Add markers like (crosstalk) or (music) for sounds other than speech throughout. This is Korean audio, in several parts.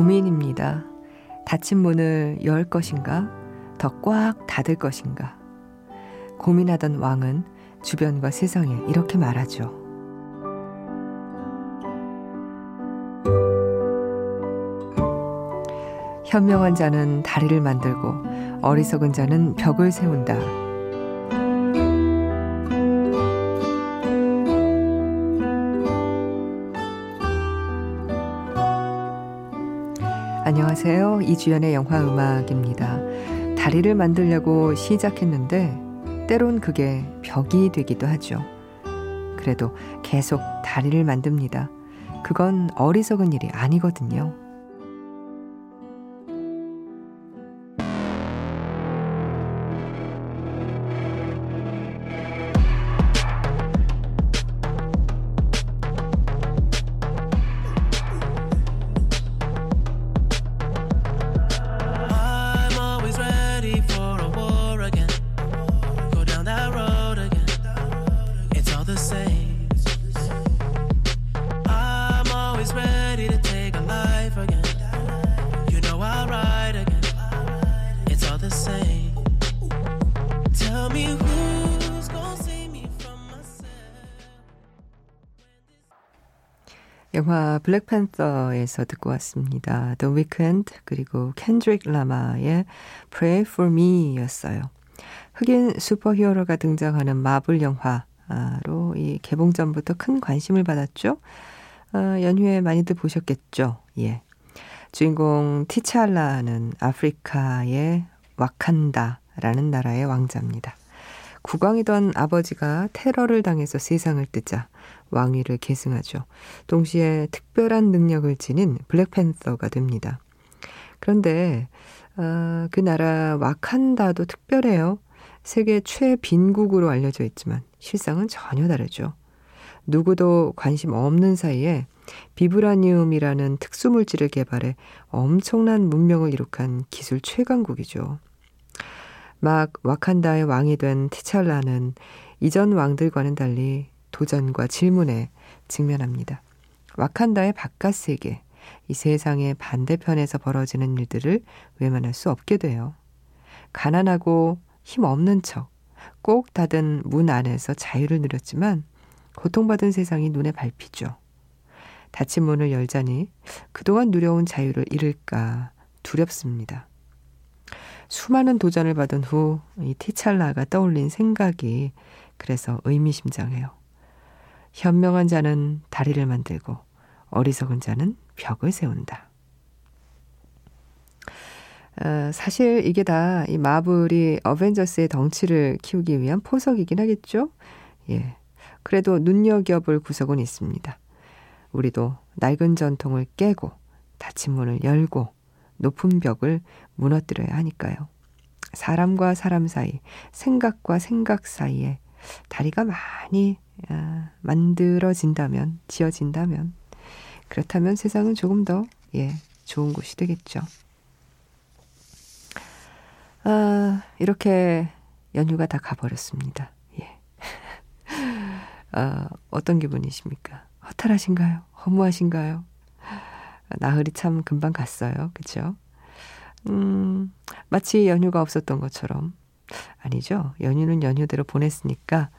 고민입니다. 닫힌 문을 열 것인가? 더 꽉 닫을 것인가? 고민하던 왕은 주변과 세상에 이렇게 말하죠. 현명한 자는 다리를 만들고 어리석은 자는 벽을 세운다. 안녕하세요. 이주연의 영화 음악입니다. 다리를 만들려고 시작했는데 때론 그게 벽이 되기도 하죠. 그래도 계속 다리를 만듭니다. 그건 어리석은 일이 아니거든요. 블랙팬서에서 듣고 왔습니다. The Weeknd 그리고 켄드릭 라마의 Pray for Me였어요. 흑인 슈퍼히어로가 등장하는 마블 영화로 이 개봉 전부터 큰 관심을 받았죠. 어, 연휴에 많이들 보셨겠죠. 예. 주인공 티찰라는 아프리카의 와칸다라는 나라의 왕자입니다. 국왕이던 아버지가 테러를 당해서 세상을 뜨자 왕위를 계승하죠. 동시에 특별한 능력을 지닌 블랙팬서가 됩니다. 그런데 어, 그 나라 와칸다도 특별해요. 세계 최빈국으로 알려져 있지만 실상은 전혀 다르죠. 누구도 관심 없는 사이에 비브라니움이라는 특수물질을 개발해 엄청난 문명을 이룩한 기술 최강국이죠. 막 와칸다의 왕이 된 티찰라는 이전 왕들과는 달리 도전과 질문에 직면합니다. 와칸다의 바깥 세계, 이 세상의 반대편에서 벌어지는 일들을 외면할 수 없게 돼요. 가난하고 힘없는 척, 꼭 닫은 문 안에서 자유를 누렸지만 고통받은 세상이 눈에 밟히죠. 닫힌 문을 열자니 그동안 누려온 자유를 잃을까 두렵습니다. 수많은 도전을 받은 후 이 티찰라가 떠올린 생각이 그래서 의미심장해요. 현명한 자는 다리를 만들고 어리석은 자는 벽을 세운다. 어, 사실 이게 다 이 마블이 어벤져스의 덩치를 키우기 위한 포석이긴 하겠죠? 예. 그래도 눈여겨볼 구석은 있습니다. 우리도 낡은 전통을 깨고 닫힌 문을 열고 높은 벽을 무너뜨려야 하니까요. 사람과 사람 사이, 생각과 생각 사이에 다리가 많이 아, 만들어진다면, 지어진다면, 그렇다면 세상은 조금 더, 예, 좋은 곳이 되겠죠. 아, 이렇게 연휴가 다 가버렸습니다. 예. 아, (laughs) 어떤 기분이십니까? 허탈하신가요? 허무하신가요? 나흘이 참 금방 갔어요. 그죠? 음, 마치 연휴가 없었던 것처럼. 아니죠. 연휴는 연휴대로 보냈으니까,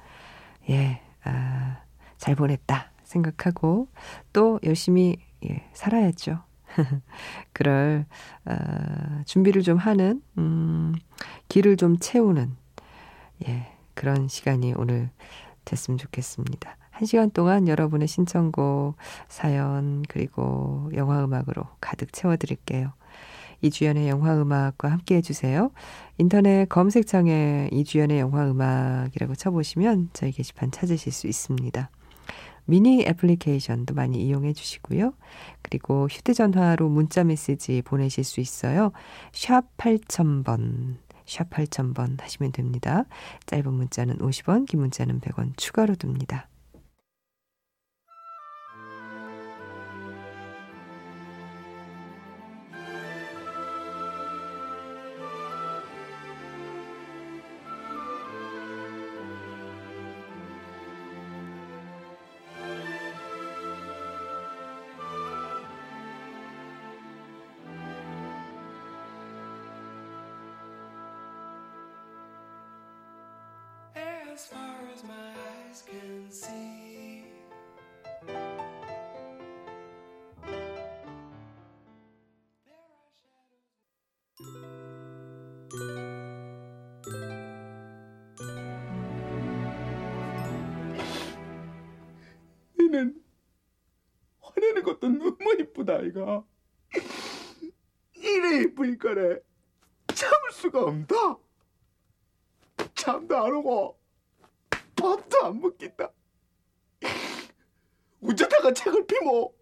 예, 아, 잘 보냈다 생각하고 또 열심히 예, 살아야죠. (laughs) 그럴 어, 준비를 좀 하는 음, 길을 좀 채우는 예, 그런 시간이 오늘 됐으면 좋겠습니다. 한 시간 동안 여러분의 신청곡, 사연, 그리고 영화 음악으로 가득 채워드릴게요. 이주연의 영화 음악과 함께 해주세요. 인터넷 검색창에 이주연의 영화 음악이라고 쳐보시면 저희 게시판 찾으실 수 있습니다. 미니 애플리케이션도 많이 이용해 주시고요. 그리고 휴대전화로 문자 메시지 보내실 수 있어요. 샵 8000번, 샵 8000번 하시면 됩니다. 짧은 문자는 50원, 긴 문자는 100원 추가로 듭니다. 니는 화내는 것도 너무 이쁘다 아이가. 이래 이쁘니까래 참을 수가 없다. 잠도 안 오고 밥도 안 먹겠다. 어쩌다가 책을 피모.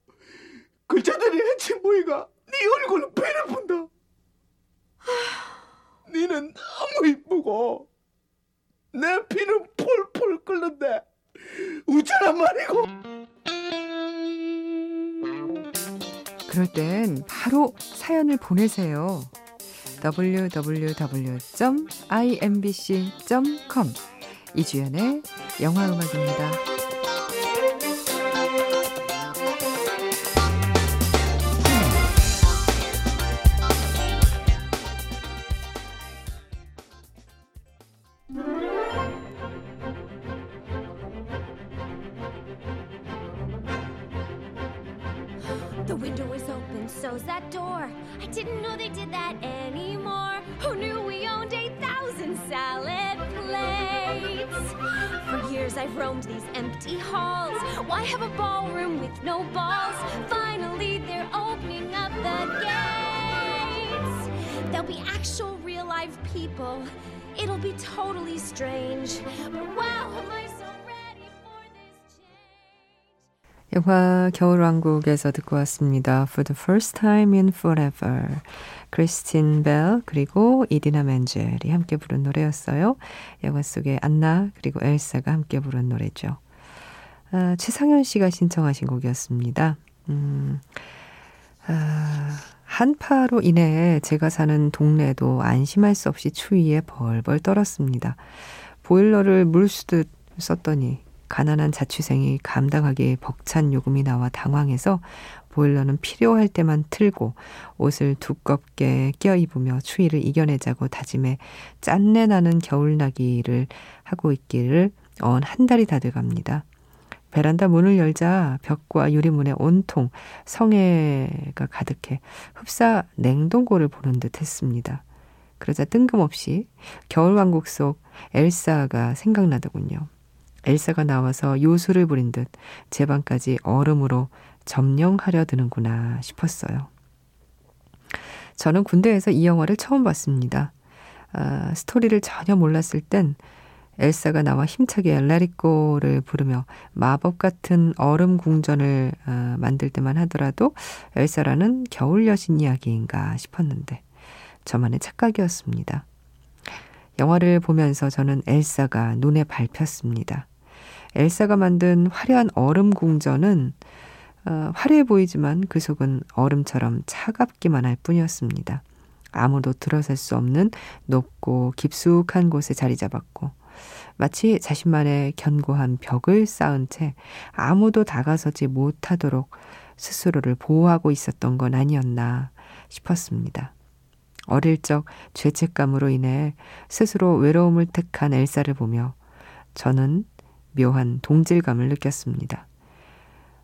글자들이 해치 모이가 네 얼굴은 배를 본다. 니는 너무 이쁘고 내 피는 폴폴 끓는데 우짜란 말이고. 그럴 땐 바로 사연을 보내세요. www.imbc.com 이주연의 영화음악입니다. The window is open, so's that door. I didn't know they did that anymore. Who knew we owned 8,000 salad plates? For years I've roamed these empty halls. Why have a ballroom with no balls? Finally, they're opening up the gates. There'll be actual real live people. It'll be totally strange. But wow, 영화 겨울왕국에서 듣고 왔습니다. For the first time in forever. 크리스틴 벨 그리고 이디나 멘젤이 함께 부른 노래였어요. 영화 속에 안나 그리고 엘사가 함께 부른 노래죠. 아, 최상현 씨가 신청하신 곡이었습니다. 음, 아, 한파로 인해 제가 사는 동네도 안심할 수 없이 추위에 벌벌 떨었습니다. 보일러를 물 쓰듯 썼더니 가난한 자취생이 감당하기 벅찬 요금이 나와 당황해서 보일러는 필요할 때만 틀고 옷을 두껍게 껴 입으며 추위를 이겨내자고 다짐해 짠내 나는 겨울나기를 하고 있기를 언 한 달이 다 돼갑니다. 베란다 문을 열자 벽과 유리문에 온통 성에가 가득해 흡사 냉동고를 보는 듯 했습니다. 그러자 뜬금없이 겨울왕국 속 엘사가 생각나더군요. 엘사가 나와서 요술을 부린 듯 제 방까지 얼음으로 점령하려 드는구나 싶었어요. 저는 군대에서 이 영화를 처음 봤습니다. 아, 스토리를 전혀 몰랐을 땐 엘사가 나와 힘차게 레리꼬를 부르며 마법 같은 얼음 궁전을 아, 만들 때만 하더라도 엘사라는 겨울 여신 이야기인가 싶었는데 저만의 착각이었습니다. 영화를 보면서 저는 엘사가 눈에 밟혔습니다. 엘사가 만든 화려한 얼음 궁전은 어, 화려해 보이지만 그 속은 얼음처럼 차갑기만 할 뿐이었습니다. 아무도 들어설 수 없는 높고 깊숙한 곳에 자리 잡았고 마치 자신만의 견고한 벽을 쌓은 채 아무도 다가서지 못하도록 스스로를 보호하고 있었던 건 아니었나 싶었습니다. 어릴 적 죄책감으로 인해 스스로 외로움을 택한 엘사를 보며 저는 묘한 동질감을 느꼈습니다.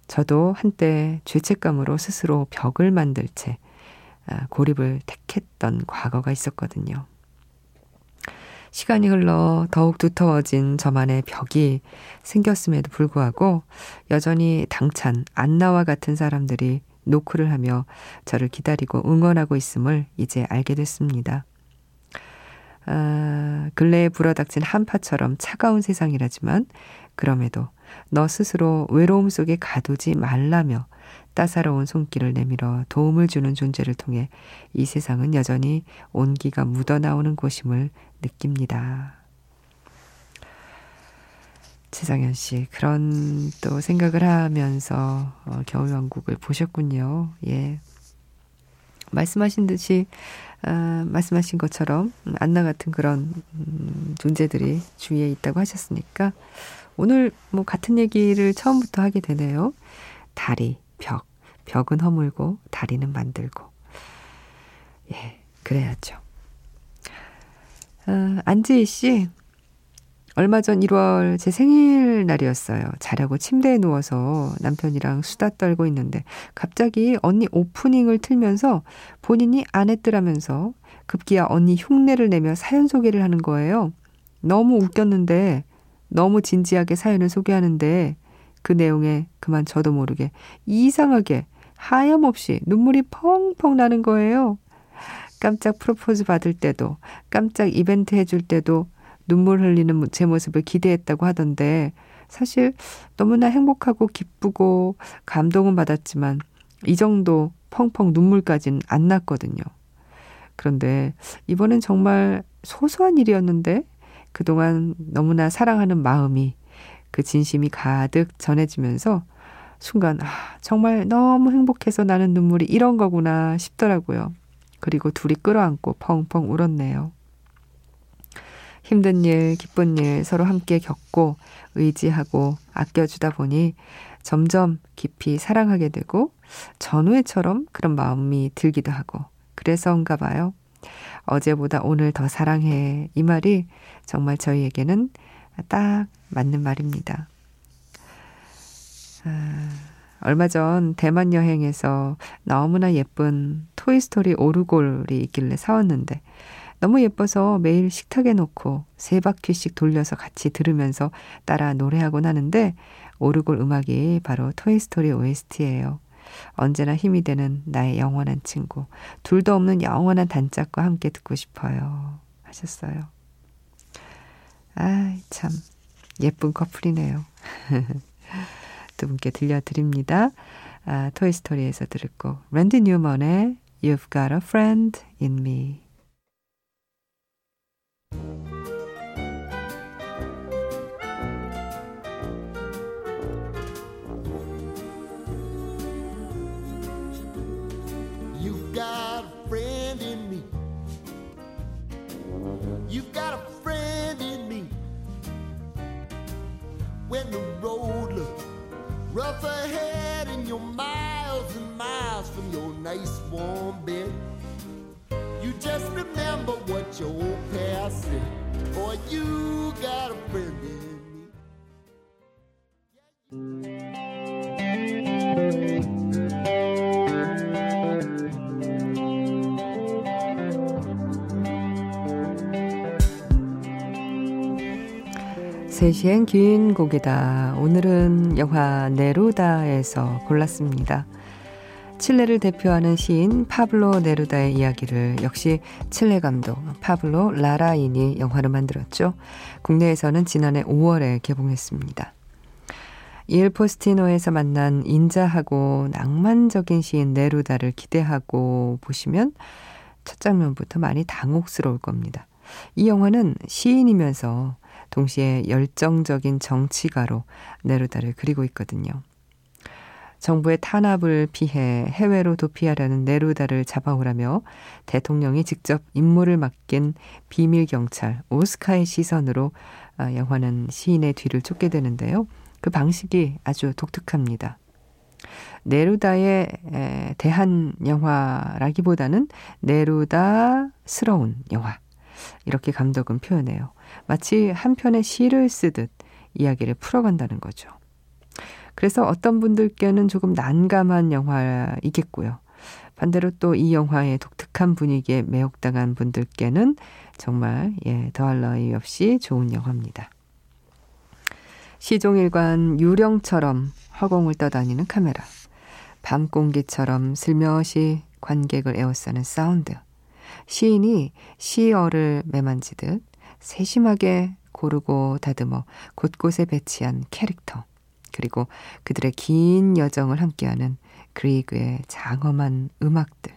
저도 한때 죄책감으로 스스로 벽을 만들 채 아, 고립을 택했던 과거가 있었거든요. 시간이 흘러 더욱 두터워진 저만의 벽이 생겼음에도 불구하고 여전히 당찬 안나와 같은 사람들이 노크를 하며 저를 기다리고 응원하고 있음을 이제 알게 됐습니다. 아, 근래에 불어닥친 한파처럼 차가운 세상이라지만 그럼에도 너 스스로 외로움 속에 가두지 말라며 따사로운 손길을 내밀어 도움을 주는 존재를 통해 이 세상은 여전히 온기가 묻어나오는 곳임을 느낍니다. 최상현 씨, 그런 또 생각을 하면서 어, 겨울왕국을 보셨군요. 예. 말씀하신 듯이, 아, 말씀하신 것처럼 안나 같은 그런 음, 존재들이 주위에 있다고 하셨으니까 오늘 뭐 같은 얘기를 처음부터 하게 되네요. 다리, 벽. 벽은 허물고 다리는 만들고. 예, 그래야죠. 아, 안지희 씨, 얼마 전 1월 제 생일날이었어요. 자려고 침대에 누워서 남편이랑 수다 떨고 있는데 갑자기 언니 오프닝을 틀면서 본인이 안 했더라면서 급기야 언니 흉내를 내며 사연 소개를 하는 거예요. 너무 웃겼는데 너무 진지하게 사연을 소개하는데 그 내용에 그만 저도 모르게 이상하게 하염없이 눈물이 펑펑 나는 거예요. 깜짝 프로포즈 받을 때도 깜짝 이벤트 해줄 때도 눈물 흘리는 제 모습을 기대했다고 하던데 사실 너무나 행복하고 기쁘고 감동은 받았지만 이 정도 펑펑 눈물까지는 안 났거든요. 그런데 이번엔 정말 소소한 일이었는데 그동안 너무나 사랑하는 마음이 그 진심이 가득 전해지면서 순간 아, 정말 너무 행복해서 나는 눈물이 이런 거구나 싶더라고요. 그리고 둘이 끌어안고 펑펑 울었네요. 힘든 일, 기쁜 일 서로 함께 겪고 의지하고 아껴주다 보니 점점 깊이 사랑하게 되고 전후에처럼 그런 마음이 들기도 하고 그래서인가 봐요. 어제보다 오늘 더 사랑해. 이 말이 정말 저희에게는 딱 맞는 말입니다. 아, 얼마 전 대만 여행에서 너무나 예쁜 토이스토리 오르골이 있길래 사왔는데 너무 예뻐서 매일 식탁에 놓고 세 바퀴씩 돌려서 같이 들으면서 따라 노래하곤 하는데 오르골 음악이 바로 토이스토리 OST예요. 언제나 힘이 되는 나의 영원한 친구. 둘도 없는 영원한 단짝과 함께 듣고 싶어요. 하셨어요. 아, 참 예쁜 커플이네요. (laughs) 두 분께 들려드립니다. 아, 토이스토리에서 들을 곡 랜디 뉴먼의 You've Got a Friend in Me You've got a friend in me. You've got a friend in me. When the road looks rough ahead and you're miles and miles from your nice warm bed, you just remember what your old past said. Boy, you got a friend in me. 세시엔 긴 곡이다. 오늘은 영화 네루다에서 골랐습니다. 칠레를 대표하는 시인 파블로 네루다의 이야기를 역시 칠레 감독 파블로 라라인이 영화로 만들었죠. 국내에서는 지난해 5월에 개봉했습니다. 일 포스티노에서 만난 인자하고 낭만적인 시인 네루다를 기대하고 보시면 첫 장면부터 많이 당혹스러울 겁니다. 이 영화는 시인이면서 동시에 열정적인 정치가로 네루다를 그리고 있거든요. 정부의 탄압을 피해 해외로 도피하려는 네루다를 잡아오라며 대통령이 직접 임무를 맡긴 비밀 경찰 오스카의 시선으로 아, 영화는 시인의 뒤를 쫓게 되는데요. 그 방식이 아주 독특합니다. 네루다에 대한 영화라기보다는 네루다스러운 영화. 이렇게 감독은 표현해요. 마치 한 편의 시를 쓰듯 이야기를 풀어간다는 거죠. 그래서 어떤 분들께는 조금 난감한 영화이겠고요. 반대로 또 이 영화의 독특한 분위기에 매혹당한 분들께는 정말 예, 더할 나위 없이 좋은 영화입니다. 시종일관 유령처럼 허공을 떠다니는 카메라. 밤 공기처럼 슬며시 관객을 에워싸는 사운드. 시인이 시어를 매만지듯 세심하게 고르고 다듬어 곳곳에 배치한 캐릭터. 그리고 그들의 긴 여정을 함께하는 그리그의 장엄한 음악들.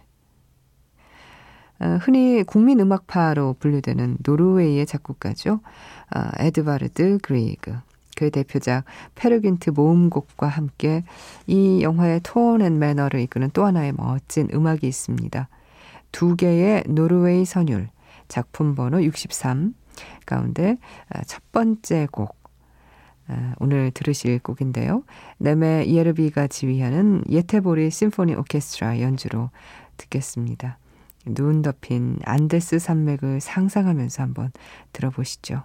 어, 흔히 국민 음악파로 분류되는 노르웨이의 작곡가죠. 어, 에드바르드 그리그. 그의 대표작 페르 귄트 모음곡과 함께 이 영화의 tone and manner를 이끄는 또 하나의 멋진 음악이 있습니다. 두 개의 노르웨이 선율, 작품 번호 63 가운데 어, 첫 번째 곡, 아, 오늘 들으실 곡인데요. 네메 예르비가 지휘하는 예테보리 심포니 오케스트라 연주로 듣겠습니다. 눈 덮인 안데스 산맥을 상상하면서 한번 들어보시죠.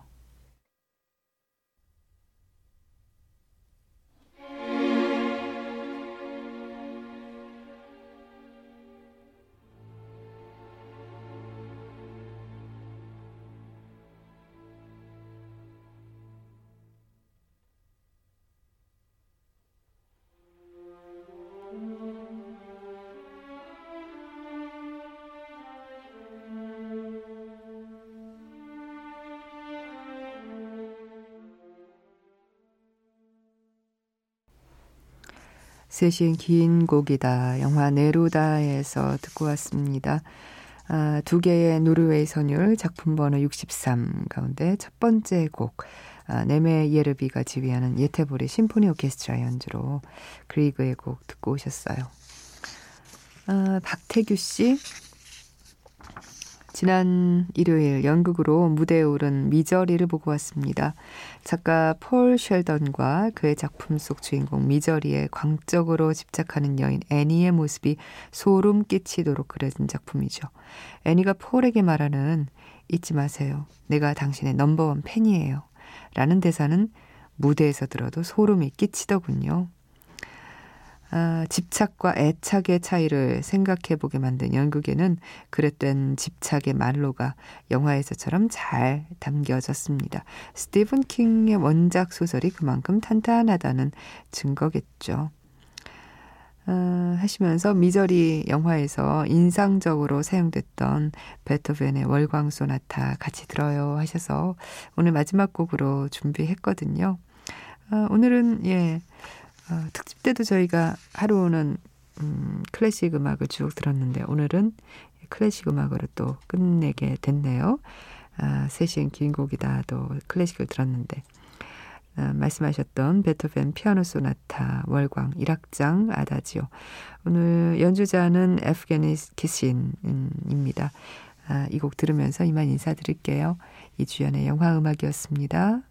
셋인 긴 곡이다. 영화 네로다에서 듣고 왔습니다. 아, 두 개의 노르웨이 선율 작품 번호 63 가운데 첫 번째 곡 아, 네메 예르비가 지휘하는 예테볼의 심포니 오케스트라 연주로 그리그의 곡 듣고 오셨어요. 아, 박태규 씨 지난 일요일 연극으로 무대에 오른 미저리를 보고 왔습니다. 작가 폴 쉘던과 그의 작품 속 주인공 미저리의 광적으로 집착하는 여인 애니의 모습이 소름 끼치도록 그려진 작품이죠. 애니가 폴에게 말하는 잊지 마세요. 내가 당신의 넘버원 팬이에요. 라는 대사는 무대에서 들어도 소름이 끼치더군요. 아, 집착과 애착의 차이를 생각해 보게 만든 연극에는 그랬던 집착의 말로가 영화에서처럼 잘 담겨졌습니다. 스티븐 킹의 원작 소설이 그만큼 탄탄하다는 증거겠죠. 어, 하시면서 미저리 영화에서 인상적으로 사용됐던 베토벤의 월광 소나타 같이 들어요 하셔서 오늘 마지막 곡으로 준비했거든요. 어, 오늘은 예 어, 특집 때도 저희가 하루는 음, 클래식 음악을 쭉 들었는데 오늘은 클래식 음악으로 또 끝내게 됐네요. 아, 세시엔 긴 곡이다 또 클래식을 들었는데 아, 말씀하셨던 베토벤 피아노 소나타 월광 1악장 아다지오 오늘 연주자는 예프게니 키신입니다. 아, 이곡 들으면서 이만 인사드릴게요. 이주연의 영화 음악이었습니다.